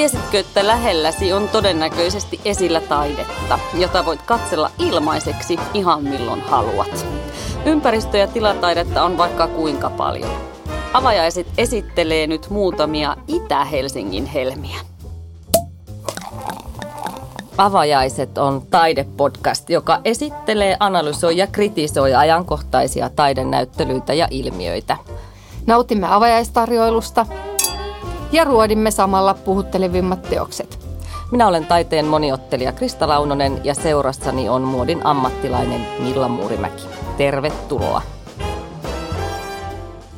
Tiesitkö, että lähelläsi on todennäköisesti esillä taidetta, jota voit katsella ilmaiseksi ihan milloin haluat? Ympäristö- ja tilataidetta on vaikka kuinka paljon. Avajaiset esittelee nyt muutamia Itä-Helsingin helmiä. Avajaiset on taidepodcast, joka esittelee, analysoi ja kritisoi ajankohtaisia taidenäyttelyitä ja ilmiöitä. Nautimme avajaistarjoilusta ja ruodimme samalla puhuttelevimmat teokset. Minä olen taiteen moniottelija Krista Launonen ja seurassani on muodin ammattilainen Milla Muurimäki. Tervetuloa!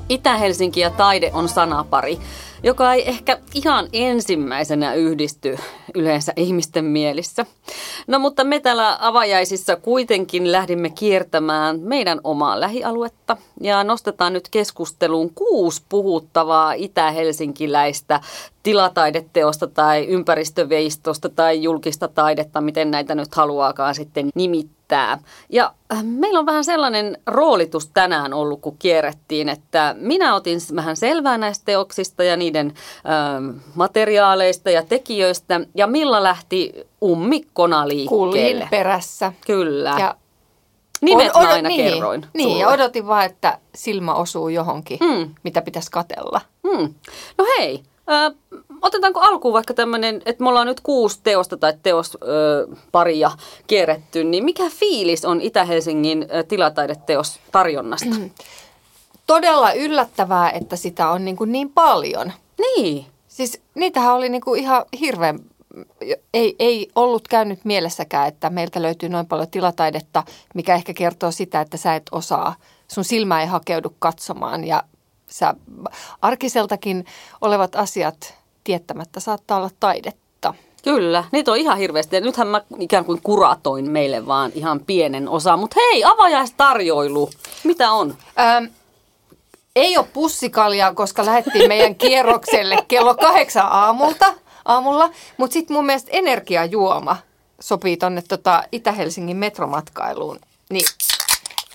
Itä-Helsinki ja taide on sanapari, joka ei ehkä ihan ensimmäisenä yhdisty yleensä ihmisten mielissä. No mutta me täällä avajaisissa kuitenkin lähdimme kiertämään meidän omaa lähialuetta ja nostetaan nyt keskusteluun kuusi puhuttavaa itä-helsinkiläistä tilataideteosta tai ympäristöveistosta tai julkista taidetta, miten näitä nyt haluaakaan sitten nimittää. Ja äh, meillä on vähän sellainen roolitus tänään ollut, kun kierrettiin, että minä otin vähän selvää näistä teoksista ja niiden äh, materiaaleista ja tekijöistä ja Milla lähti ummikkona liikkeelle. Kuljin perässä. Kyllä. Ja Nimet on, odot, aina niin, kerroin Niin, sulle. ja odotin vaan, että silmä osuu johonkin, hmm. mitä pitäisi katella. Hmm. No hei, äh, otetaanko alkuun vaikka tämmöinen, että me ollaan nyt kuusi teosta tai teosparia kierretty, niin mikä fiilis on Itä-Helsingin äh, tilataideteos tarjonnasta? Todella yllättävää, että sitä on niin, kuin niin paljon. Niin. Siis niitähän oli niin kuin ihan hirveän ei, ei ollut käynyt mielessäkään, että meiltä löytyy noin paljon tilataidetta, mikä ehkä kertoo sitä, että sä et osaa, sun silmä ei hakeudu katsomaan ja sä arkiseltakin olevat asiat tiettämättä saattaa olla taidetta. Kyllä, niitä on ihan hirveästi. Nythän mä ikään kuin kuratoin meille vaan ihan pienen osa. Mutta hei, avajaistarjoilu, mitä on? Ähm, ei ole pussikaljaa, koska lähdettiin meidän kierrokselle kello kahdeksan aamulta aamulla. Mutta sitten mun mielestä energiajuoma sopii tonne tota Itä-Helsingin metromatkailuun. Niin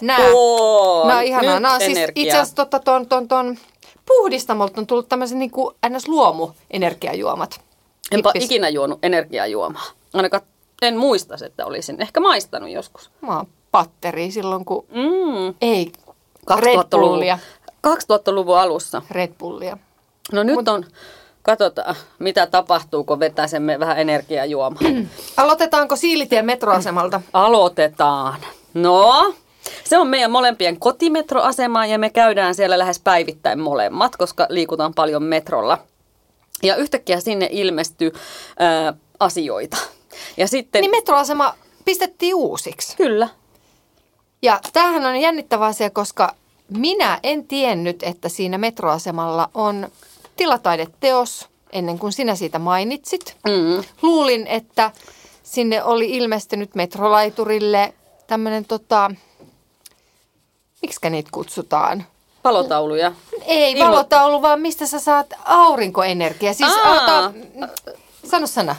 Nää, Oo, nää on ihanaa. Nää on siis itse asiassa tota, ton, ton, ton puhdistamolta on tullut tämmöisen niin kuin ns. luomu-energiajuomat. Enpä Hippis. ikinä juonut energiajuomaa. Ainakaan en muista, että olisin ehkä maistanut joskus. Mä oon patteri silloin, kun mm. ei 2000-luvun, 2000-luvun alussa. Red Bullia. No nyt Mut, on Katsotaan, mitä tapahtuu, kun vetäisemme vähän energiajuomaa. Aloitetaanko Siilitien metroasemalta? Aloitetaan. No, se on meidän molempien kotimetroasema ja me käydään siellä lähes päivittäin molemmat, koska liikutaan paljon metrolla. Ja yhtäkkiä sinne ilmestyy ää, asioita. Ja sitten... Niin metroasema pistettiin uusiksi. Kyllä. Ja tämähän on jännittävä asia, koska minä en tiennyt, että siinä metroasemalla on tilataideteos, ennen kuin sinä siitä mainitsit. Mm. Luulin, että sinne oli ilmestynyt metrolaiturille tämmöinen tota, miksi niitä kutsutaan? Palotauluja. Ei Ilmo... palotaulu, vaan mistä sä saat aurinkoenergiaa. Siis, ota, sano sana.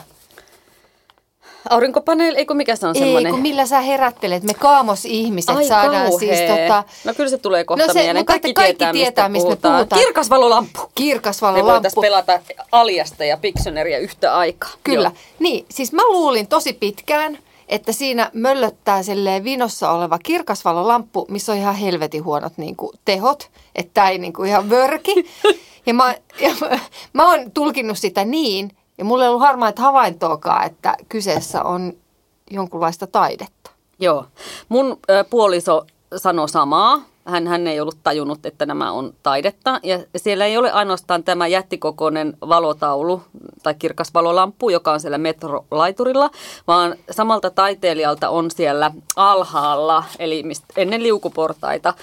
Aurinkopaneeli, eikö mikä se on Ei, semmoinen? kun millä sä herättelet, me kaamosihmiset Ai saadaan kauhea. siis tota... No kyllä se tulee kohta no se, mieleen. Kaikki, kaikki tietää, tietää mistä, mistä me puhutaan. Kirkasvalolamppu. Kirkasvalolamppu. Me voitaisiin pelata Aljasta ja Pictionaria yhtä aikaa. Kyllä. Joo. Niin, siis mä luulin tosi pitkään, että siinä möllöttää vinossa oleva kirkasvalolamppu, missä on ihan helvetin huonot niin kuin, tehot, että ei niin kuin, ihan vörki. Ja mä, ja mä, mä oon tulkinnut sitä niin, ja mulla ei ollut harmaita havaintoakaan, että kyseessä on jonkunlaista taidetta. Joo. Mun ö, puoliso sanoi samaa. Hän, hän ei ollut tajunnut, että nämä on taidetta. Ja siellä ei ole ainoastaan tämä jättikokoinen valotaulu tai kirkas valolamppu, joka on siellä metrolaiturilla, vaan samalta taiteilijalta on siellä alhaalla, eli ennen liukuportaita,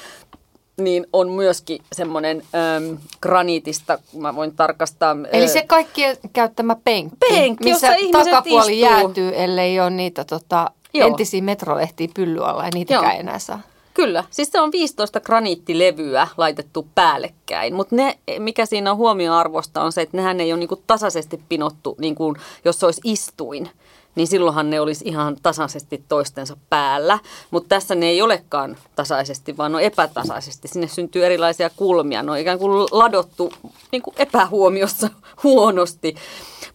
niin on myöskin semmoinen äm, graniitista, mä voin tarkastaa. Eli se kaikkien käyttämä penkki, penkki missä takapuoli istuu. jäätyy, ellei ole niitä tota, entisiä metrolehtiä pylly alla ja niitäkään Joo. enää saa. Kyllä, siis se on 15 graniittilevyä laitettu päällekkäin, mutta ne, mikä siinä on huomioarvosta on se, että nehän ei ole niinku tasaisesti pinottu, niin kuin jos se olisi istuin, niin silloinhan ne olisi ihan tasaisesti toistensa päällä. Mutta tässä ne ei olekaan tasaisesti, vaan on epätasaisesti. Sinne syntyy erilaisia kulmia. Ne on ikään kuin ladottu niin kuin epähuomiossa huonosti.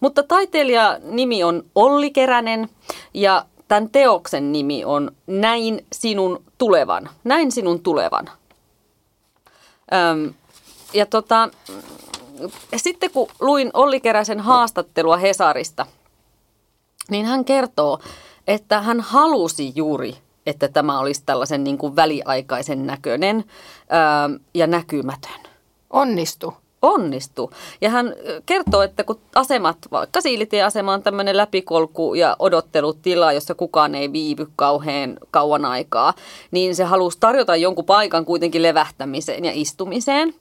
Mutta taiteilija nimi on Olli Keränen ja tämän teoksen nimi on Näin sinun tulevan. Näin sinun tulevan. Öm, ja tota, sitten kun luin Olli Keräsen haastattelua Hesarista, niin hän kertoo, että hän halusi juuri, että tämä olisi tällaisen niin kuin väliaikaisen näköinen ää, ja näkymätön. Onnistu onnistu. Ja hän kertoo, että kun asemat, vaikka Siilitien-asema on tämmöinen läpikolku ja odottelutila, jossa kukaan ei viivy kauhean kauan aikaa, niin se halusi tarjota jonkun paikan kuitenkin levähtämiseen ja istumiseen.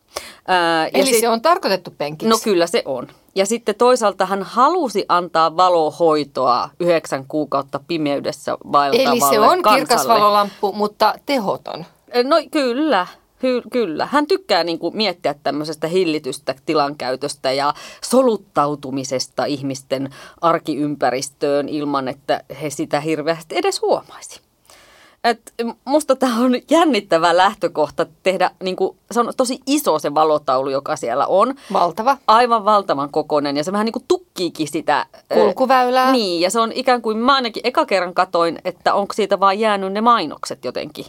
Ää, Eli sit, se on tarkoitettu penkiksi? No kyllä se on. Ja sitten toisaalta hän halusi antaa valohoitoa yhdeksän kuukautta pimeydessä vaeltavalle Eli se on kansalle. kirkas valolamppu, mutta tehoton. No kyllä, Hy- kyllä. Hän tykkää niin kuin miettiä tämmöisestä hillitystä tilankäytöstä ja soluttautumisesta ihmisten arkiympäristöön ilman, että he sitä hirveästi edes huomaisi. Et musta tämä on jännittävä lähtökohta tehdä, niin kuin, se on tosi iso se valotaulu, joka siellä on. Valtava. Aivan valtavan kokoinen ja se vähän niin kuin tukkiikin sitä. Kulkuväylää. Niin ja se on ikään kuin, mä ainakin eka kerran katoin, että onko siitä vaan jäänyt ne mainokset jotenkin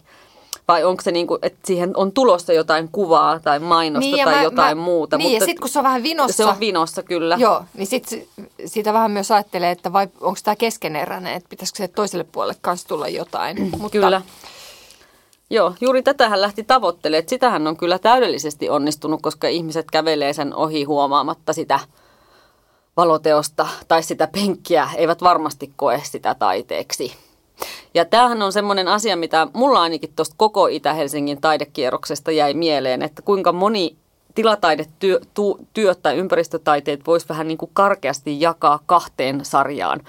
vai onko se niin kuin, että siihen on tulossa jotain kuvaa tai mainosta niin, tai mä, jotain mä, muuta. Niin, mutta ja sitten kun se on vähän vinossa. Se on vinossa, kyllä. Joo, niin sitten siitä vähän myös ajattelee, että vai onko tämä keskeneräinen, että pitäisikö se toiselle puolelle kanssa tulla jotain. mutta, kyllä. Joo, juuri tätähän lähti tavoittelemaan. Sitähän on kyllä täydellisesti onnistunut, koska ihmiset kävelee sen ohi huomaamatta sitä valoteosta tai sitä penkkiä, eivät varmasti koe sitä taiteeksi. Ja tämähän on semmoinen asia, mitä mulla ainakin tuosta koko Itä-Helsingin taidekierroksesta jäi mieleen, että kuinka moni tilataidetyöt tai ympäristötaiteet voisi vähän niin kuin karkeasti jakaa kahteen sarjaan.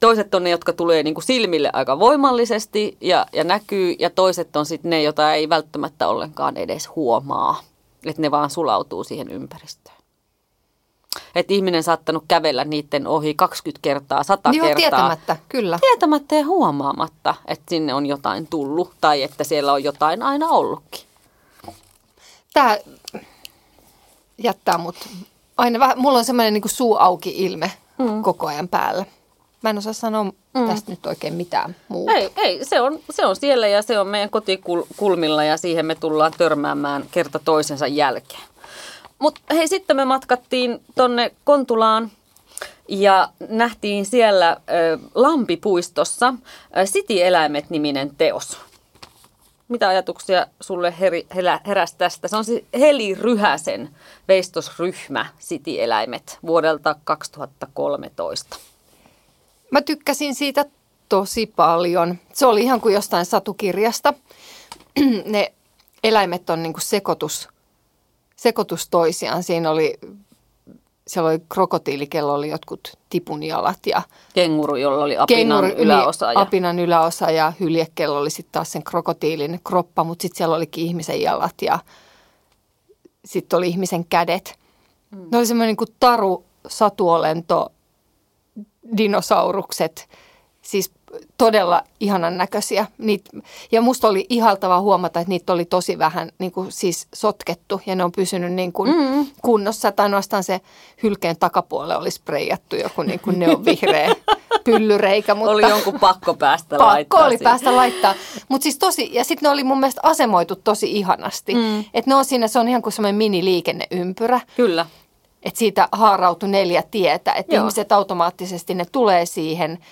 Toiset on ne, jotka tulee niin kuin silmille aika voimallisesti ja, ja näkyy, ja toiset on sitten ne, joita ei välttämättä ollenkaan edes huomaa. Että ne vaan sulautuu siihen ympäristöön. Että ihminen saattanut kävellä niiden ohi 20 kertaa, 100 Joo, kertaa. tietämättä, kyllä. Tietämättä ja huomaamatta, että sinne on jotain tullut tai että siellä on jotain aina ollutkin. Tämä jättää mut aina vähän, mulla on semmoinen niin suu auki ilme mm. koko ajan päällä. Mä en osaa sanoa mm. tästä nyt oikein mitään muuta. Ei, ei se, on, se on siellä ja se on meidän kotikulmilla ja siihen me tullaan törmäämään kerta toisensa jälkeen. Mutta hei, sitten me matkattiin tonne Kontulaan ja nähtiin siellä ä, Lampipuistossa ä, City-eläimet-niminen teos. Mitä ajatuksia sulle heri, helä, heräsi tästä? Se on siis Heli Ryhäsen veistosryhmä City-eläimet vuodelta 2013. Mä tykkäsin siitä tosi paljon. Se oli ihan kuin jostain satukirjasta. ne eläimet on niin kuin sekoitus sekoitus toisiaan. Siinä oli, siellä oli krokotiili, kello oli jotkut tipunjalat ja kenguru, jolla oli apinan kenguru, yläosa. Niin, ja... Apinan yläosa ja hyljekello oli sitten taas sen krokotiilin kroppa, mutta sitten siellä olikin ihmisen jalat ja sitten oli ihmisen kädet. Mm. Ne oli semmoinen niin kuin taru, satuolento, dinosaurukset, siis todella ihanan näköisiä. Niit, ja musta oli ihaltavaa huomata, että niitä oli tosi vähän niin kuin siis sotkettu ja ne on pysynyt niin kuin mm. kunnossa. Tai ainoastaan se hylkeen takapuolelle oli spreijattu joku niin kuin vihreä pyllyreikä. Mutta oli jonkun pakko päästä pakko laittaa. Pakko oli siihen. päästä laittaa. Mutta siis tosi, ja sitten ne oli mun mielestä asemoitu tosi ihanasti. Mm. Että ne on siinä, se on ihan kuin semmoinen mini-liikenneympyrä. Kyllä. Että siitä haarautui neljä tietä, että ihmiset automaattisesti ne tulee siihen –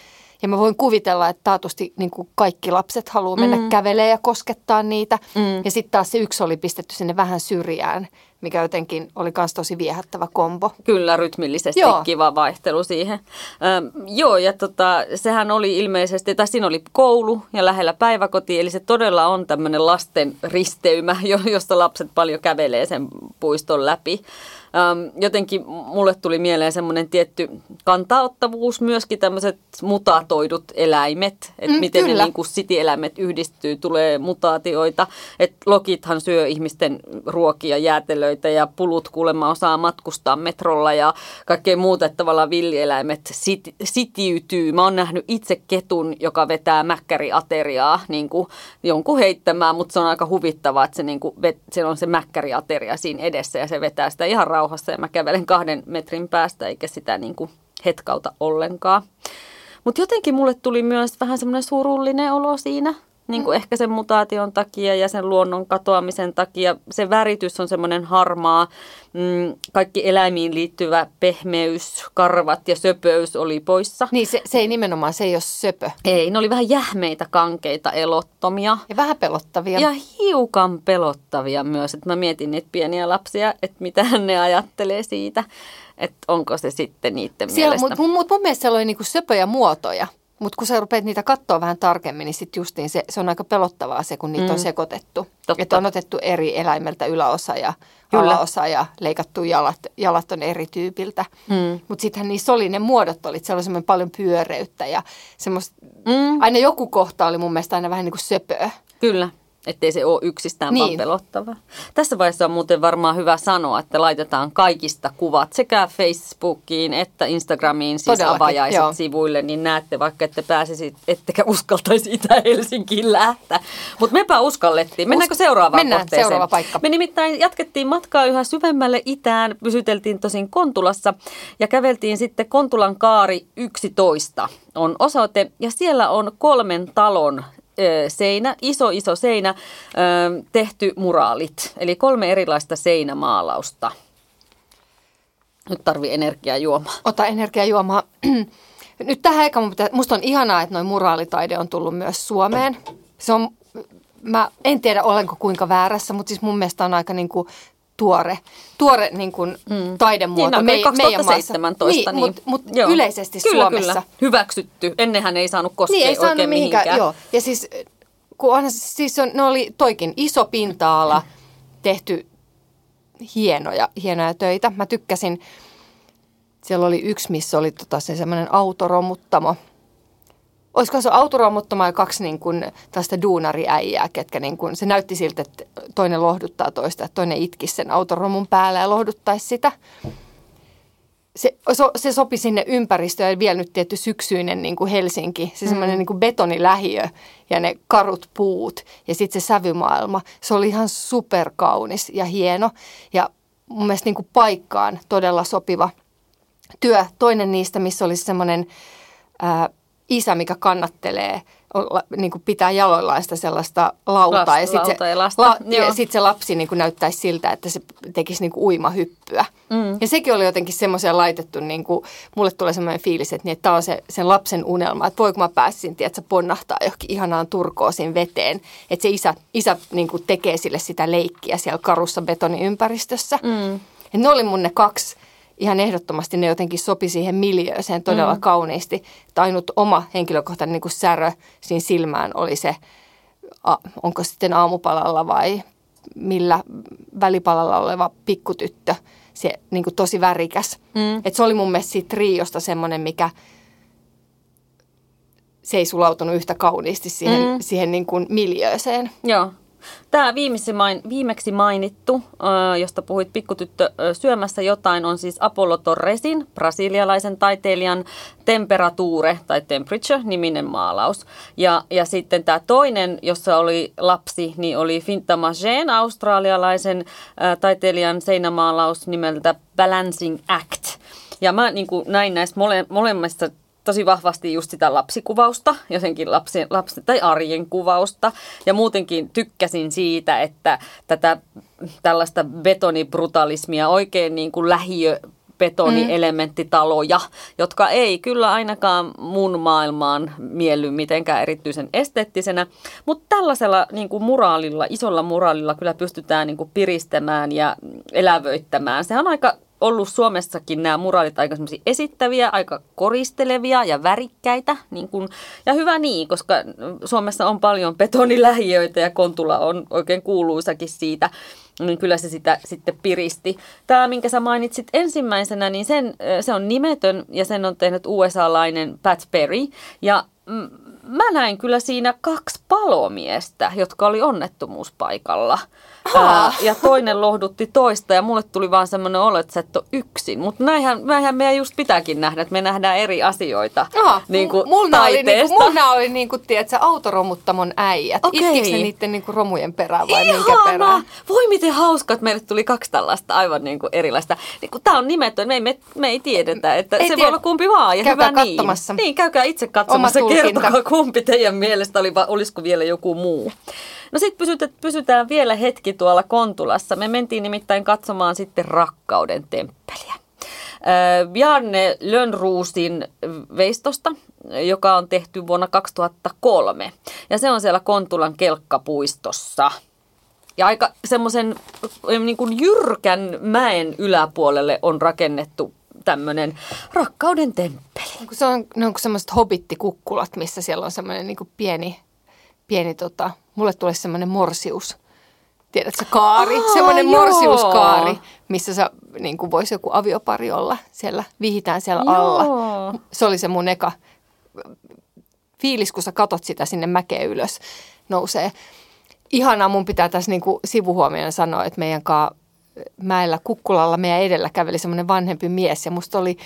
ja mä voin kuvitella, että taatusti niin kuin kaikki lapset haluaa mennä mm. kävelee ja koskettaa niitä. Mm. Ja sitten taas se yksi oli pistetty sinne vähän syrjään, mikä jotenkin oli myös tosi viehättävä kombo. Kyllä, rytmillisesti joo. kiva vaihtelu siihen. Ähm, joo, ja tota, sehän oli ilmeisesti, tai siinä oli koulu ja lähellä päiväkoti, eli se todella on tämmöinen lasten risteymä, josta lapset paljon kävelee sen puiston läpi. Ähm, jotenkin mulle tuli mieleen semmoinen tietty kantaottavuus, myöskin tämmöiset mutatoidut eläimet, että Mm, miten kyllä. ne niin kuin sitieläimet yhdistyy, tulee mutaatioita. Että lokithan syö ihmisten ruokia, jäätelöitä ja pulut kuulemma osaa matkustaa metrolla ja kaikkea muuta, että tavallaan villieläimet sit, sitiytyy. Mä oon nähnyt itse ketun, joka vetää mäkkäriateriaa niin kuin jonkun heittämään, mutta se on aika huvittavaa, että se, niin kuin vet, se on se mäkkäriateria siinä edessä ja se vetää sitä ihan rauhassa ja mä kävelen kahden metrin päästä eikä sitä niin kuin hetkauta ollenkaan. Mutta jotenkin mulle tuli myös vähän semmoinen surullinen olo siinä, niin kuin ehkä sen mutaation takia ja sen luonnon katoamisen takia. Se väritys on semmoinen harmaa, mm, kaikki eläimiin liittyvä pehmeys, karvat ja söpöys oli poissa. Niin se, se ei nimenomaan, se ei ole söpö. Ei, ne oli vähän jähmeitä, kankeita, elottomia. Ja vähän pelottavia. Ja hiukan pelottavia myös, että mä mietin niitä pieniä lapsia, että mitä ne ajattelee siitä, että onko se sitten niiden Siellä, mielestä. mutta mun, mut mun mielestä siellä oli niinku söpöjä muotoja. Mutta kun sä rupeat niitä katsoa vähän tarkemmin, niin sitten justiin se, se on aika pelottavaa se, kun niitä mm. on sekoitettu. Totta. Että on otettu eri eläimeltä yläosa ja Kyllä. alaosa ja leikattu jalat, jalat on eri tyypiltä. Mm. Mutta sittenhän niissä oli ne muodot, oli, semmoinen paljon pyöreyttä ja semmoista, Mm. aina joku kohta oli mun mielestä aina vähän niin kuin söpöä. Kyllä, ettei se ole yksistään niin. vaan pelottava. Tässä vaiheessa on muuten varmaan hyvä sanoa, että laitetaan kaikista kuvat sekä Facebookiin että Instagramiin, siis Todellakin, avajaiset joo. sivuille, niin näette vaikka, että pääsisi, ettekä uskaltaisi Itä Helsinkiin lähteä. Mutta mepä uskallettiin. Mennäänkö seuraavaan Mennään, kohteeseen? seuraava paikka. Me nimittäin jatkettiin matkaa yhä syvemmälle itään, pysyteltiin tosin Kontulassa ja käveltiin sitten Kontulan kaari 11 on osoite ja siellä on kolmen talon seinä, iso iso seinä, tehty muraalit, eli kolme erilaista seinämaalausta. Nyt tarvii energiajuomaa. Ota energiajuomaa. Nyt tähän aikaan mun pitää, musta on ihanaa, että noin muraalitaide on tullut myös Suomeen. Se on, mä en tiedä olenko kuinka väärässä, mutta siis mun mielestä on aika niin kuin tuore, tuore niin kuin mm. taidemuoto Niin, no, maassa. 2017. Niin, mutta mut yleisesti kyllä, Suomessa. Kyllä, hyväksytty. Ennenhän ei saanut koskea Niin, ei saanut oikein mihinkään. mihinkään. Joo. Ja siis, kun onhan, se- siis on, ne oli toikin iso pinta-ala, tehty hienoja, hienoja töitä. Mä tykkäsin, siellä oli yksi, missä oli tota se semmoinen autoromuttamo. Olisiko se autoromuttamo ja kaksi niin kuin, tästä duunariäijää, ketkä niin kuin, se näytti siltä, että toinen lohduttaa toista, että toinen itkisi sen autoromun päällä ja lohduttaisi sitä se, so, se sopi sinne ympäristöön ja vielä nyt tietty syksyinen niin kuin Helsinki, se semmoinen niin kuin betonilähiö ja ne karut puut ja sitten se sävymaailma. Se oli ihan superkaunis ja hieno ja mun mielestä niin kuin paikkaan todella sopiva työ. Toinen niistä, missä oli semmoinen ää, isä, mikä kannattelee, olla, niin kuin pitää jaloillaan sitä sellaista lautaa. Lasta- ja sitten se, ja lasta, joo. ja sit se lapsi niin kuin näyttäisi siltä, että se tekisi niin kuin uimahyppyä. Mm. Ja sekin oli jotenkin semmoisia laitettu, niin kuin, mulle tulee semmoinen fiilis, että, niin, että tämä on se, sen lapsen unelma, että voiko mä pääsisin, että se ponnahtaa johonkin ihanaan turkoosiin veteen. Että se isä, isä niin kuin tekee sille sitä leikkiä siellä karussa betoniympäristössä. Mm. Ja ne oli mun ne kaksi ihan ehdottomasti ne jotenkin sopi siihen miljööseen todella mm. kauniisti. Että ainut oma henkilökohtainen niin kuin särö siinä silmään oli se, a, onko sitten aamupalalla vai millä välipalalla oleva pikkutyttö. Se niin kuin tosi värikäs. Mm. Et se oli mun mielestä siitä triosta semmoinen, mikä se ei sulautunut yhtä kauniisti siihen, mm. siihen niin kuin miljööseen. Joo. Tämä viimeksi, main, viimeksi mainittu, josta puhuit pikkutyttö syömässä jotain, on siis Apollo Torresin, brasilialaisen taiteilijan Temperature tai Temperature-niminen maalaus. Ja, ja sitten tämä toinen, jossa oli lapsi, niin oli Finta Magen, australialaisen taiteilijan seinämaalaus nimeltä Balancing Act. Ja mä niin kuin näin näissä mole, molemmissa tosi vahvasti just sitä lapsikuvausta, jotenkin lapsi, lapsi, tai arjen kuvausta. Ja muutenkin tykkäsin siitä, että tätä tällaista betonibrutalismia, oikein niin kuin lähiö betonielementtitaloja, jotka ei kyllä ainakaan mun maailmaan mielly mitenkään erityisen esteettisenä, mutta tällaisella niin kuin muraalilla, isolla muraalilla kyllä pystytään niin kuin piristämään ja elävöittämään. Se on aika ollut Suomessakin nämä muraalit aika esittäviä, aika koristelevia ja värikkäitä. Niin kun, ja hyvä niin, koska Suomessa on paljon betonilähiöitä ja Kontula on oikein kuuluisakin siitä. niin kyllä se sitä sitten piristi. Tämä, minkä sä mainitsit ensimmäisenä, niin sen, se on nimetön ja sen on tehnyt USA-lainen Pat Perry. Ja mä näin kyllä siinä kaksi palomiestä, jotka oli onnettomuuspaikalla. Ää, ja toinen lohdutti toista ja mulle tuli vaan semmoinen olo, että sä et ole yksin. Mutta näinhän, näinhän meidän just pitääkin nähdä, että me nähdään eri asioita Aha, niin kuin mulla oli, taiteesta. niinku, mulla oli niinku, tiedätkö, autoromuttamon äijät. Okei. Itkikö ne niiden niinku romujen perään vai minkä Ihana! perään? Voi miten hauska, että meille tuli kaksi tällaista aivan niin kuin erilaista. Niin kuin, tämä on nimetön, me ei, me, me ei tiedetä, että Ei se tiedä. voi olla kumpi vaan. Ja Käykää hyvä katsomassa. Niin. niin, käykää itse katsomassa, kertokaa kumpi teidän mielestä oli, vai olisiko vielä joku muu. No sitten pysytään, vielä hetki tuolla Kontulassa. Me mentiin nimittäin katsomaan sitten rakkauden temppeliä. Bjarne Lönnruusin veistosta, joka on tehty vuonna 2003. Ja se on siellä Kontulan kelkkapuistossa. Ja aika semmoisen niin kuin jyrkän mäen yläpuolelle on rakennettu tämmöinen rakkauden temppeli. Se on, ne on semmoiset hobittikukkulat, missä siellä on semmoinen niinku pieni, pieni tota, mulle tulee semmoinen morsius. Tiedätkö, kaari, Aa, semmoinen joo. morsiuskaari, missä sä, niin kuin voisi joku aviopari olla siellä, vihitään siellä Joo. alla. Se oli se mun eka fiilis, kun sä katot sitä sinne mäkeä ylös nousee. Ihanaa, mun pitää tässä niin kuin sivuhuomioon sanoa, että meidän kaa mäellä Kukkulalla meidän edellä käveli semmoinen vanhempi mies ja musta oli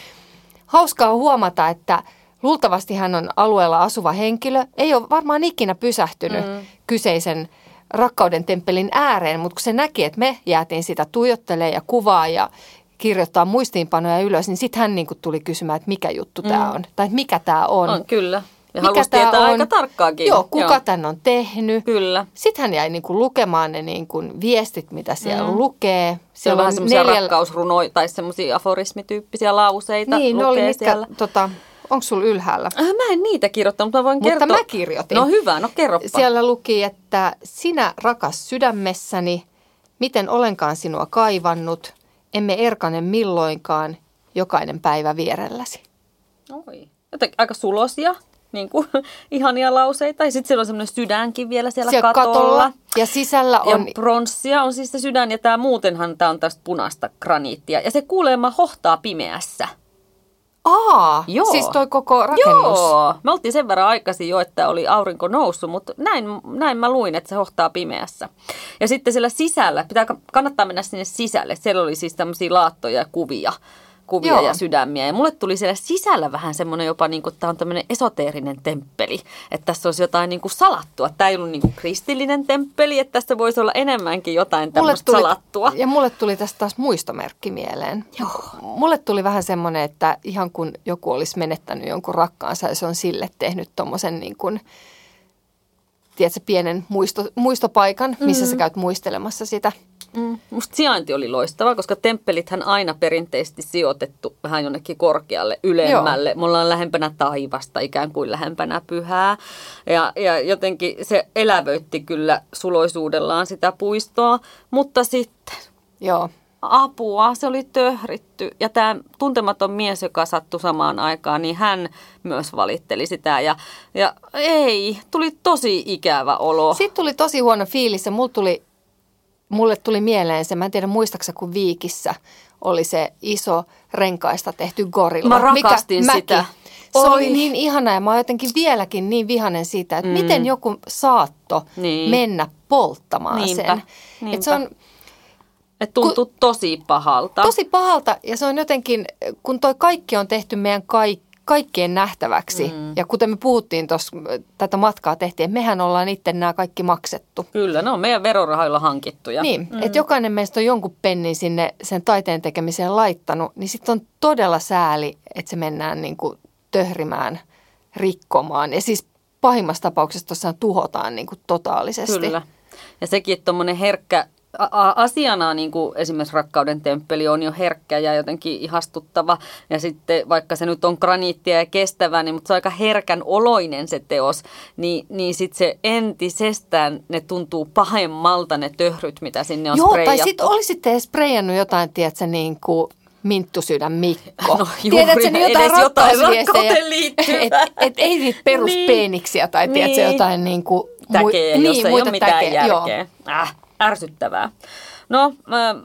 hauskaa huomata, että luultavasti hän on alueella asuva henkilö. Ei ole varmaan ikinä pysähtynyt mm. kyseisen rakkauden temppelin ääreen, mutta kun se näki, että me jäätiin sitä tuijottelee ja kuvaa ja kirjoittaa muistiinpanoja ylös, niin sitten hän niinku tuli kysymään, että mikä juttu mm. tämä on. Tai että mikä tämä on. On, kyllä. Ja mikä halusi tää tietää on. aika tarkkaakin. Joo, kuka tämän on tehnyt. Kyllä. Sitten hän jäi niinku lukemaan ne niinku viestit, mitä siellä mm. lukee. Se on vähän semmoisia neljä... rakkausrunoja tai semmoisia aforismityyppisiä lauseita Niin, lukee oli mitkä, siellä. tota, onko sulla ylhäällä? Äh, Mä en niitä kirjoittanut, mutta mä voin Mutta kertoa. mä kirjoitin. No hyvä, no kerropa. Siellä luki, että sinä rakas sydämessäni, miten olenkaan sinua kaivannut, emme erkane milloinkaan, jokainen päivä vierelläsi. Oi. Jotenkin aika sulosia, niin kuin, ihania lauseita. Ja sitten siellä on semmoinen sydänkin vielä siellä, Siellä katolla. katolla ja sisällä Ja on, pronssia on siis se sydän ja tämä muutenhan tämä on tästä punaista graniittia. Ja se kuulemma hohtaa pimeässä. aa, Joo. siis toi koko rakennus. Joo, me oltiin sen verran aikaisin jo, että oli aurinko noussut, mutta näin, näin mä luin, että se hohtaa pimeässä. Ja sitten siellä sisällä, pitää, kannattaa mennä sinne sisälle, siellä oli siis tämmöisiä laattoja ja kuvia, kuvia Joo. ja sydämiä. Ja mulle tuli siellä sisällä vähän semmoinen jopa, niin kuin, että tämä on tämmöinen esoteerinen temppeli, että tässä olisi jotain niin kuin salattua. Tämä ei ollut niin kuin kristillinen temppeli, että tässä voisi olla enemmänkin jotain tämmöistä salattua. Ja mulle tuli tästä taas muistomerkki mieleen. Joo. Mulle tuli vähän semmoinen, että ihan kun joku olisi menettänyt jonkun rakkaansa ja se on sille tehnyt tommosen niin kuin, tiedätkö, pienen muisto, muistopaikan, missä mm. sä käyt muistelemassa sitä. Mm. Musta sijainti oli loistava, koska temppelithän aina perinteisesti sijoitettu vähän jonnekin korkealle, ylemmälle. Joo. Me ollaan lähempänä taivasta, ikään kuin lähempänä pyhää. Ja, ja jotenkin se elävöitti kyllä suloisuudellaan sitä puistoa. Mutta sitten Joo. apua, se oli töhritty. Ja tämä tuntematon mies, joka sattui samaan aikaan, niin hän myös valitteli sitä. Ja, ja ei, tuli tosi ikävä olo. Sitten tuli tosi huono fiilis ja mulle tuli, mulle tuli mieleen se, mä en tiedä muistaksa, kun Viikissä oli se iso renkaista tehty gorilla. Mä rakastin Mikä, sitä. Mäkin. Se oli. Oli. niin ihana ja mä oon jotenkin vieläkin niin vihanen siitä, että mm. miten joku saatto Niin. mennä polttamaan Niinpä, sen. niinpä. Et se on Et tuntui tosi pahalta. tosi pahalta ja se on jotenkin, kun toi kaikki on tehty meidän kaikki kaikkien nähtäväksi. Mm. Ja kuten me puhuttiin tuossa, tätä matkaa tehtiin, että mehän ollaan itse nämä kaikki maksettu. Kyllä, ne on meidän verorahoilla hankittuja. Niin, mm. että jokainen meistä on jonkun pennin sinne sen taiteen tekemiseen laittanut, niin sitten on todella sääli, että se mennään niin kuin töhrimään, rikkomaan. Ja siis pahimmassa tapauksessa tuossa tuhotaan niin kuin totaalisesti. Kyllä. Ja sekin, että tuommoinen herkkä asiana, niin kuin esimerkiksi Rakkauden temppeli on jo herkkä ja jotenkin ihastuttava. Ja sitten vaikka se nyt on graniittia ja kestävä, niin, mutta se on aika herkän oloinen se teos, niin, niin sitten se entisestään, ne tuntuu pahemmalta ne töhryt, mitä sinne on Joo, tai spreijattu. sitten olisitte sprayannut jotain, tiedätkö, niin kuin Minttusydän Mikko. No juuri, Tiedätkö, niin jotain edes jotain rakkauteen liittyvää. Et, et, ei niitä peruspeeniksiä tai tiedätkö, Niin. jotain niin kuin, täkeä, niin, jos ei ole mitään täkeä, joo. järkeä. Äh, ärsyttävää. No,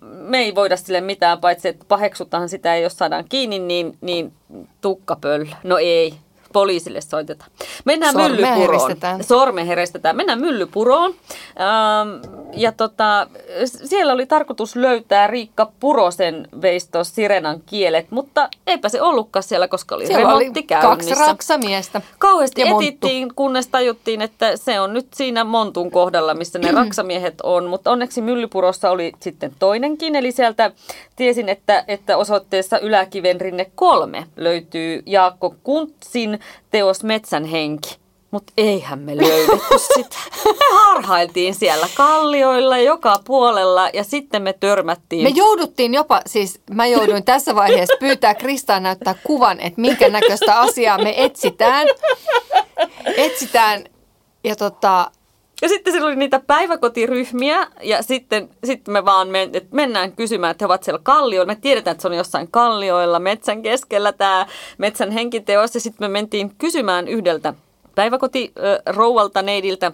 me ei voida sille mitään, paitsi että paheksutaan sitä, jos saadaan kiinni, niin, niin tukkapöllä. No ei, poliisille soitetaan. Mennään Sormea Myllypuroon. heristetään. Sorme heristetään. Mennään Myllypuroon. Ähm, ja tota, siellä oli tarkoitus löytää Riikka Purosen veistos Sirenan kielet, mutta eipä se ollutkaan siellä, koska oli Siellä oli remontti kaksi käynnissä. raksamiestä. Kauheasti ja monttu. etittiin, kunnes tajuttiin, että se on nyt siinä Montun kohdalla, missä ne raksamiehet on. Mutta onneksi Myllypurossa oli sitten toinenkin, eli sieltä tiesin, että, että osoitteessa Yläkiven rinne kolme löytyy Jaakko Kuntsin teos Metsän henki. Mutta eihän me löydetty sitä. Me harhailtiin siellä kallioilla joka puolella ja sitten me törmättiin. Me jouduttiin jopa, siis mä jouduin tässä vaiheessa pyytää Kristaa näyttää kuvan, että minkä näköistä asiaa me etsitään. Etsitään ja tota, Ja sitten siellä oli niitä päiväkotiryhmiä ja sitten, sitten me vaan men, että mennään kysymään, että he ovat siellä kallioilla. Me tiedetään, että se on jossain kallioilla metsän keskellä tämä metsän henkiteos. Ja sitten me mentiin kysymään yhdeltä päiväkotirouvalta neidiltä,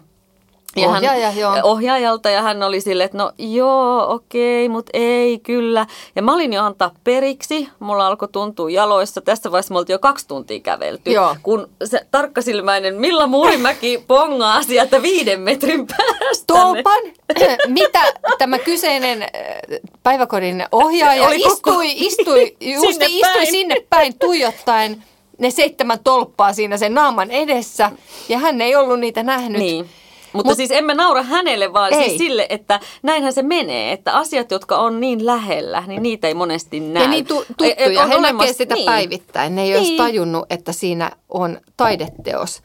ja hän, Ohjaaja, joo. ohjaajalta ja hän oli silleen, että no joo, okei, mutta ei kyllä. Ja mä olin jo antaa periksi, mulla alkoi tuntua jaloissa. Tässä vaiheessa me oltiin jo kaksi tuntia kävelty. Joo. Kun se tarkkasilmäinen Milla Muurimäki pongaa sieltä viiden metrin päästä. Tolpan, mitä tämä kyseinen äh, päiväkodin ohjaaja Oli koko- istui, istui, just Sinne istui päin. sinne päin tuijottaen ne seitsemän tolppaa siinä sen naaman edessä ja hän ei ollut niitä nähnyt. Niin. Mutta Mut- siis emme naura hänelle, vaan Ei. siis sille, että näinhän se menee. Että asiat, jotka on niin lähellä, niin niitä ei monesti näy. Ja niin tu- Et- et tuttuja, on he olemassa- sitä niin. päivittäin. Ne ei olisi Niin. tajunnut, että siinä on taideteos.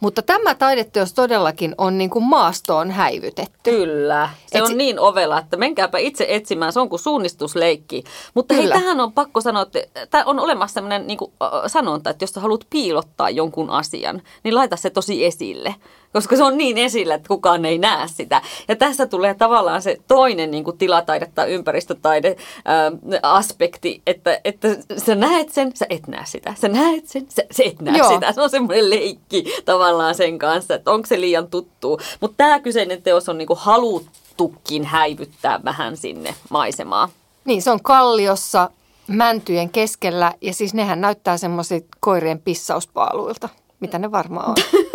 Mutta tämä taideteos todellakin on niin kuin maastoon häivytetty. Kyllä. Se Et on si- niin ovela, että menkääpä itse etsimään. Se on kuin suunnistusleikki. Mutta Kyllä. hei, tähän on pakko sanoa, että tämä on olemassa sellainen niin kuin, sanonta, että jos sä haluat piilottaa jonkun asian, niin laita se tosi esille. Koska se on niin esillä, että kukaan ei näe sitä. Ja tässä tulee tavallaan se toinen niin kuin tilataide tai ympäristötaide ää, aspekti, että, että sä näet sen, sä et näe sitä. Sä näet sen, sä, sä et näe Joo. sitä. Se on semmoinen leikki tavallaan sen kanssa, että onko se liian tuttu. Mutta tämä kyseinen teos on niinku haluttukin häivyttää vähän sinne maisemaan. Niin, se on kalliossa mäntyjen keskellä ja siis nehän näyttää semmoisilta koirien pissauspaaluilta, mitä ne varmaan on.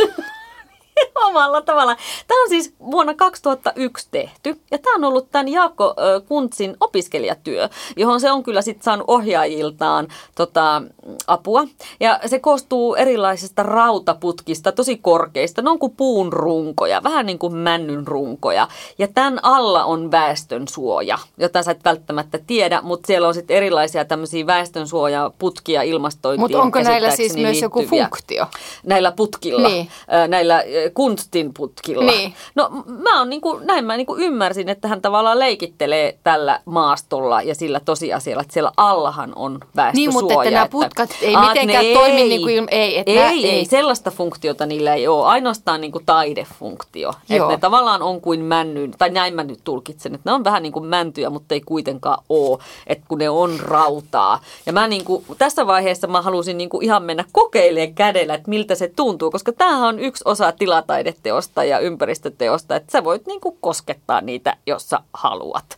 Omalla tavalla. Tämä on siis vuonna 2001 tehty ja tämä on ollut tämän Jaakko Kuntsin opiskelijatyö, johon se on kyllä sitten saanut ohjaajiltaan tota, apua. Ja se koostuu erilaisista rautaputkista, tosi korkeista, ne on kuin puun runkoja, vähän niin kuin männyn runkoja. Ja tämän alla on väestönsuoja, jota sä et välttämättä tiedä, mutta siellä on sitten erilaisia tämmöisiä väestönsuojaputkia ilmastointiin Mutta onko näillä siis myös joku liittyviä. funktio? Näillä putkilla, Niin. näillä kunstin putkilla. Niin. No mä oon niinku, näin mä niinku ymmärsin, että hän tavallaan leikittelee tällä maastolla ja sillä tosiasialla, että siellä allahan on väestösuoja. Niin, mutta että nämä putkat ei Aa, mitenkään ne toimi ei. niin kuin ilma- ei, että ei, nää- ei, ei. sellaista funktiota niillä ei ole, ainoastaan niinku taidefunktio. Että ne tavallaan on kuin männyn, tai näin mä nyt tulkitsen, että ne on vähän niin kuin mäntyjä, mutta ei kuitenkaan ole, että kun ne on rautaa. Ja mä niinku, tässä vaiheessa mä halusin niinku ihan mennä kokeilemaan kädellä, että miltä se tuntuu, koska tämähän on yksi osa tilataideteosta ja ympäristöteosta, että sä voit niinku koskettaa niitä, jos sä haluat.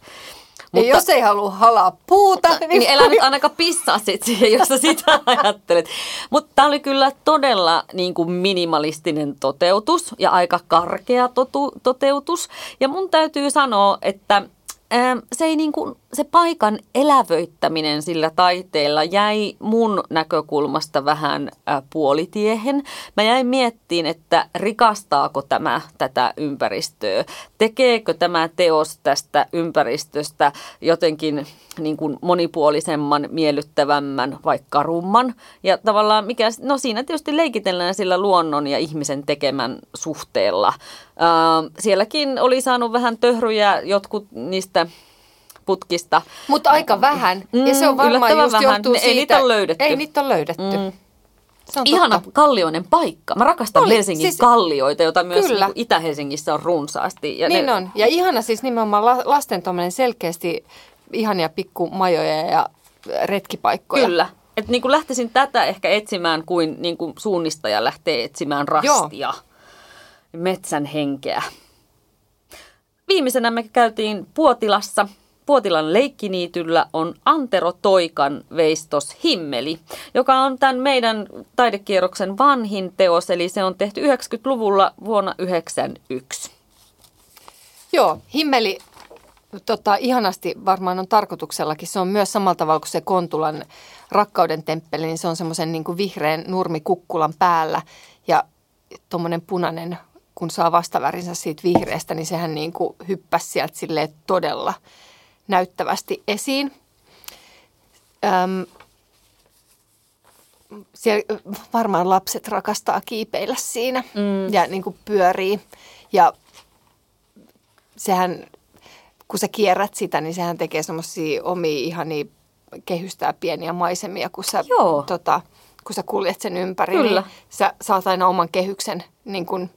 Ja jos ei halua halaa puuta, niin, Niin älä nyt ainakaan pissaa sit siihen, jos sä sitä ajattelet. Mutta tämä oli kyllä todella niin kuin minimalistinen toteutus ja aika karkea totu, toteutus. Ja mun täytyy sanoa, että ää, se, ei niin kuin, se paikan elävöittäminen sillä taiteella jäi mun näkökulmasta vähän puolitiehen. Mä jäin miettiin, että rikastaako tämä tätä ympäristöä. Tekeekö tämä teos tästä ympäristöstä jotenkin niin kuin monipuolisemman, miellyttävämmän vai karumman. Ja tavallaan mikä, no siinä tietysti leikitellään sillä luonnon ja ihmisen tekemän suhteella. Ää, sielläkin oli saanut vähän töhryjä jotkut niistä putkista. Mutta aika vähän. ja se on Mm, varmaan just vähän. johtuu Ne- siitä. ei niitä ole löydetty. Ei niitä ole löydetty. Mm. Se on Ihana totta. kallioinen paikka. Mä rakastan Oli, Helsingin siis- kallioita, joita myös Kyllä. niin Itä-Helsingissä on runsaasti. Ja Niin ne, on. Ja ihana siis nimenomaan la- lasten selkeästi ihania pikkumajoja ja retkipaikkoja. Kyllä. Et niin kuin lähtisin tätä ehkä etsimään kuin, niin kuin suunnistaja lähtee etsimään rastia, metsän henkeä. Viimeisenä me käytiin Puotilassa Puotilan leikkiniityllä on Antero Toikan veistos Himmeli, joka on tämän meidän taidekierroksen vanhin teos, eli se on tehty 90-luvulla vuonna 1991. Joo, himmeli tota, ihanasti varmaan on tarkoituksellakin. Se on myös samalla tavalla kuin se Kontulan rakkauden temppeli, niin se on semmoisen niin vihreän nurmikukkulan päällä ja tuommoinen punainen, kun saa vastavärinsä siitä vihreästä, niin sehän niin kuin hyppäsi sieltä todella näyttävästi esiin. Öm, siellä varmaan lapset rakastaa kiipeillä siinä mm. ja niin kuin pyörii. Ja sehän, kun sä kierrät sitä, niin sehän tekee semmoisia omia ihania kehystää pieniä maisemia, kun sä, Joo. Tota, kun sä kuljet sen ympäri. Kyllä. Niin sä saat aina oman kehyksen niin kuin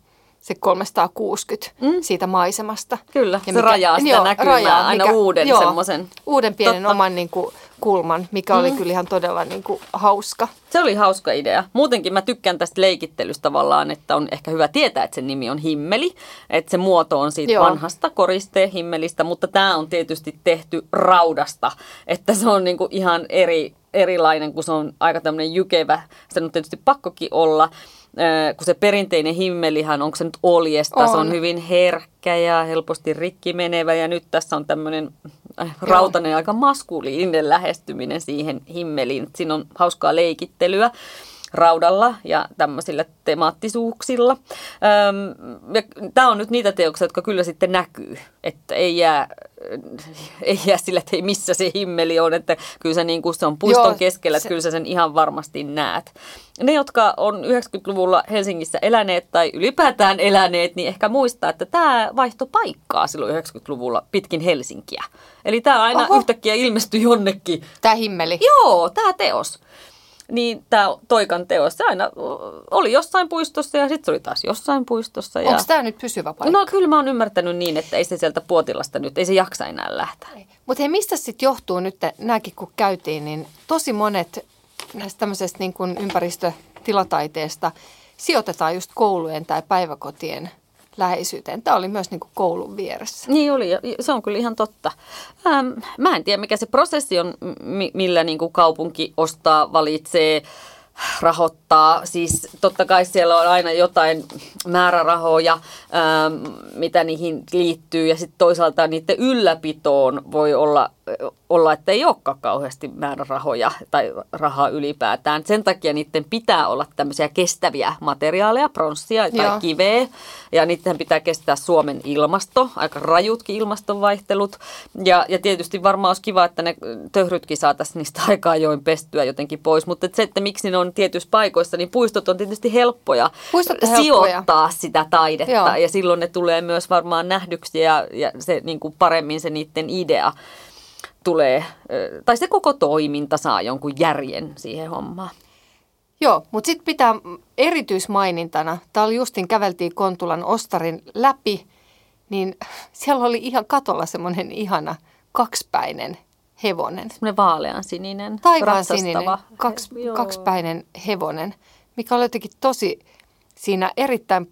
se 360 mm. siitä maisemasta. Kyllä, ja se mikä, rajaa sitä joo, näkymää rajaa, aina mikä, uuden joo, semmoisen. Uuden pienen Totta. oman niin kuin, kulman, mikä mm. oli kyllä ihan todella niin kuin, hauska. Se oli hauska idea. Muutenkin mä tykkään tästä leikittelystä tavallaan, että on ehkä hyvä tietää, että sen nimi on himmeli. Että se muoto on siitä joo. vanhasta koristeen himmelistä, mutta tämä on tietysti tehty raudasta. Että se on niin kuin ihan eri, erilainen, kun se on aika tämmöinen jykevä. Se on tietysti pakkokin olla kun se perinteinen himmelihan, onko se nyt oljesta, on. se on hyvin herkkä ja helposti rikki menevä ja nyt tässä on tämmöinen äh, rautainen aika maskuliininen lähestyminen siihen himmeliin. Siinä on hauskaa leikittelyä raudalla ja tämmöisillä temaattisuuksilla. Tämä on nyt niitä teoksia, jotka kyllä sitten näkyy, että ei jää, ei jää sille, että ei missä se himmeli on, että kyllä se, niin kuin se on puiston Joo, keskellä, että se... kyllä sä sen ihan varmasti näet. Ne, jotka on 90-luvulla Helsingissä eläneet tai ylipäätään eläneet, niin ehkä muistaa, että tämä vaihto paikkaa silloin 90-luvulla pitkin Helsinkiä. Eli tämä aina Oho. yhtäkkiä ilmestyi jonnekin. Tämä himmeli. Joo, tämä teos niin tämä Toikan teos, se aina oli jossain puistossa ja sitten se oli taas jossain puistossa. Ja... Onko tämä nyt pysyvä paikka? No kyllä mä oon ymmärtänyt niin, että ei se sieltä Puotilasta nyt, ei se jaksa enää lähteä. Mutta hei, mistä sitten johtuu nyt, nämäkin kun käytiin, niin tosi monet näistä tämmöisestä niin kuin ympäristötilataiteesta sijoitetaan just koulujen tai päiväkotien – läheisyyteen. Tämä oli myös niin kuin koulun vieressä. Niin oli, se on kyllä ihan totta. Ähm, mä en tiedä, mikä se prosessi on, millä niin kuin kaupunki ostaa, valitsee, rahoittaa. Siis totta kai siellä on aina jotain määrärahoja, ähm, mitä niihin liittyy, ja sitten toisaalta niiden ylläpitoon voi olla olla, että ei olekaan kauheasti määrärahoja tai rahaa ylipäätään. Sen takia niiden pitää olla tämmöisiä kestäviä materiaaleja, pronssia tai Joo. kiveä. Ja niiden pitää kestää Suomen ilmasto, aika rajutkin ilmastonvaihtelut. Ja, ja tietysti varmaan olisi kiva, että ne töhrytkin saataisiin niistä aika ajoin pestyä jotenkin pois. Mutta se, että miksi ne on tietyissä paikoissa, niin puistot on tietysti helppoja Puistot sijoittaa helppoja. sitä taidetta. Joo. Ja silloin ne tulee myös varmaan nähdyksi ja, ja se niin kuin paremmin se niiden idea tulee, tai se koko toiminta saa jonkun järjen siihen hommaan. Joo, mutta sitten pitää erityismainintana, tämä oli justin käveltiin Kontulan Ostarin läpi, niin siellä oli ihan katolla semmoinen ihana kaksipäinen hevonen. Semmoinen vaalean sininen, Taivaan sininen, kaks, kaksipäinen hevonen, mikä oli jotenkin tosi siinä erittäin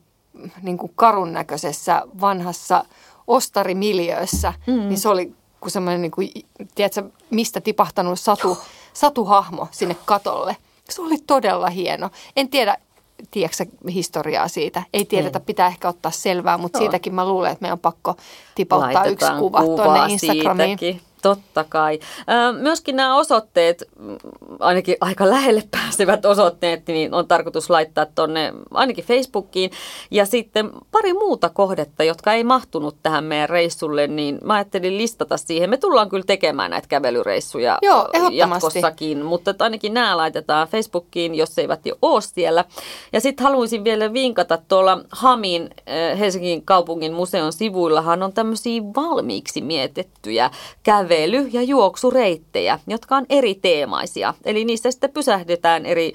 niin kuin karun näköisessä vanhassa ostarimiljöössä, mm. niin se oli kuin semmoinen, niin kuin, tiedätkö, mistä tipahtanut satu, satuhahmo sinne katolle. Se oli todella hieno. En tiedä, tiedätkö historiaa siitä? Ei tiedetä, Ei. pitää ehkä ottaa selvää, mutta Joo. siitäkin mä luulen, että meidän on pakko tipauttaa Laitetaan yksi kuva tuonne Instagramiin. Siitäkin. Totta kai. Myöskin nämä osoitteet, mm, ainakin aika lähelle pääsevät osoitteet, niin on tarkoitus laittaa tuonne ainakin Facebookiin. Ja sitten pari muuta kohdetta, jotka ei mahtunut tähän meidän reissulle, niin mä ajattelin listata siihen. Me tullaan kyllä tekemään näitä kävelyreissuja Joo, jatkossakin, mutta ainakin nämä laitetaan Facebookiin, jos eivät jo ole siellä. Ja sitten haluaisin vielä vinkata tuolla Hamin Helsingin kaupungin museon sivuillahan on tämmöisiä valmiiksi mietittyjä kävelyjä kävely- ja juoksureittejä, jotka on eri teemaisia. Eli niistä sitten pysähdytään eri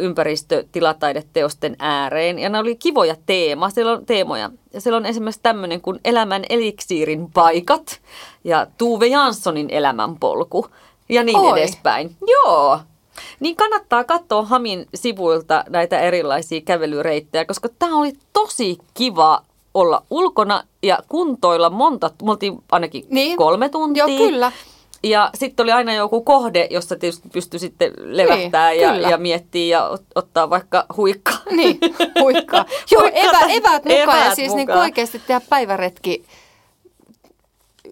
ympäristötilataideteosten ääreen. Ja ne oli kivoja teema, siellä on teemoja. Ja siellä on esimerkiksi tämmöinen kuin Elämän eliksiirin paikat ja Tuve Janssonin elämänpolku ja niin Oi. edespäin. Joo, niin kannattaa katsoa Hamin sivuilta näitä erilaisia kävelyreittejä, koska tämä oli tosi kiva olla ulkona ja kuntoilla monta, me oltiin ainakin Niin. kolme tuntia. Joo, kyllä. Ja sitten oli aina joku kohde, jossa tietysti pystyi sitten levähtää Niin, ja, kyllä. ja miettiä ja ot- ottaa vaikka huikka. Niin, huikkaa. Joo, evä, eväät mukaan ja eväät siis niin mukaan. oikeasti tehdä päiväretki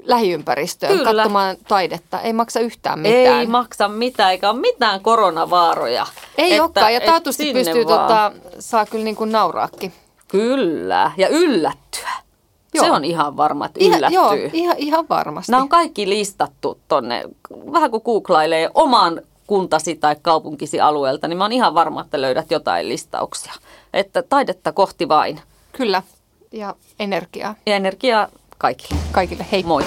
lähiympäristöön Kyllä. katsomaan taidetta. Ei maksa yhtään mitään. Ei maksa mitään, eikä ole mitään koronavaaroja. Ei Että- olekaan, ja taatusti pystyy, vaan. tota, saa kyllä niin kuin nauraakin. Kyllä, ja yllättyä. Joo. Se on ihan varma, että Ihan, yllättyy. joo, ihan, ihan varmasti. Nämä on kaikki listattu tonne, vähän kun googlailee oman kuntasi tai kaupunkisi alueelta, niin mä oon ihan varma, että löydät jotain listauksia. Että taidetta kohti vain. Kyllä, ja energiaa Ja energiaa kaikille. kaikille. Hei. Moi.